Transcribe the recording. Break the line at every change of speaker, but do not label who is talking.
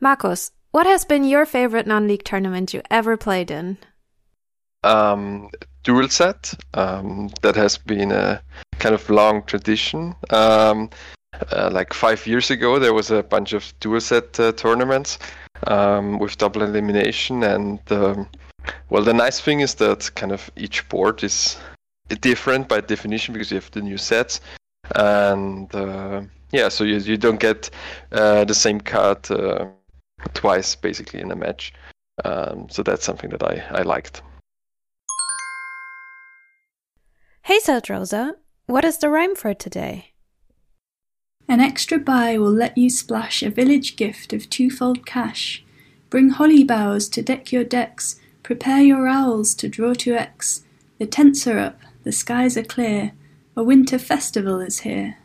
Marcos, what has been your favorite non-league tournament you ever played in?
Um, dual set. Um, that has been a kind of long tradition. Um, uh, like five years ago, there was a bunch of dual set uh, tournaments um, with double elimination, and um, well, the nice thing is that kind of each board is different by definition because you have the new sets, and uh, yeah, so you you don't get uh, the same card uh, twice basically in a match. Um, so that's something that I, I liked.
Hey, Rosa, what is the rhyme for today?
An extra buy will let you splash a village gift of twofold cash. Bring holly boughs to deck your decks, prepare your owls to draw to X. The tents are up, the skies are clear, a winter festival is here.